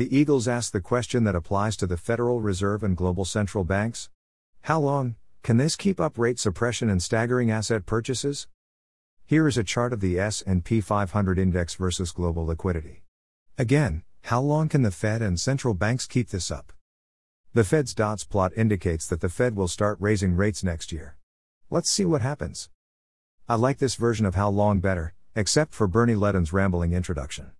The Eagles ask the question that applies to the Federal Reserve and global central banks. How long can this keep up rate suppression and staggering asset purchases? Here is a chart of the S&P 500 index versus global liquidity. Again, how long can the Fed and central banks keep this up? The Fed's dots plot indicates that the Fed will start raising rates next year. Let's see what happens. I like this version of how long better, except for Bernie Leadon's rambling introduction.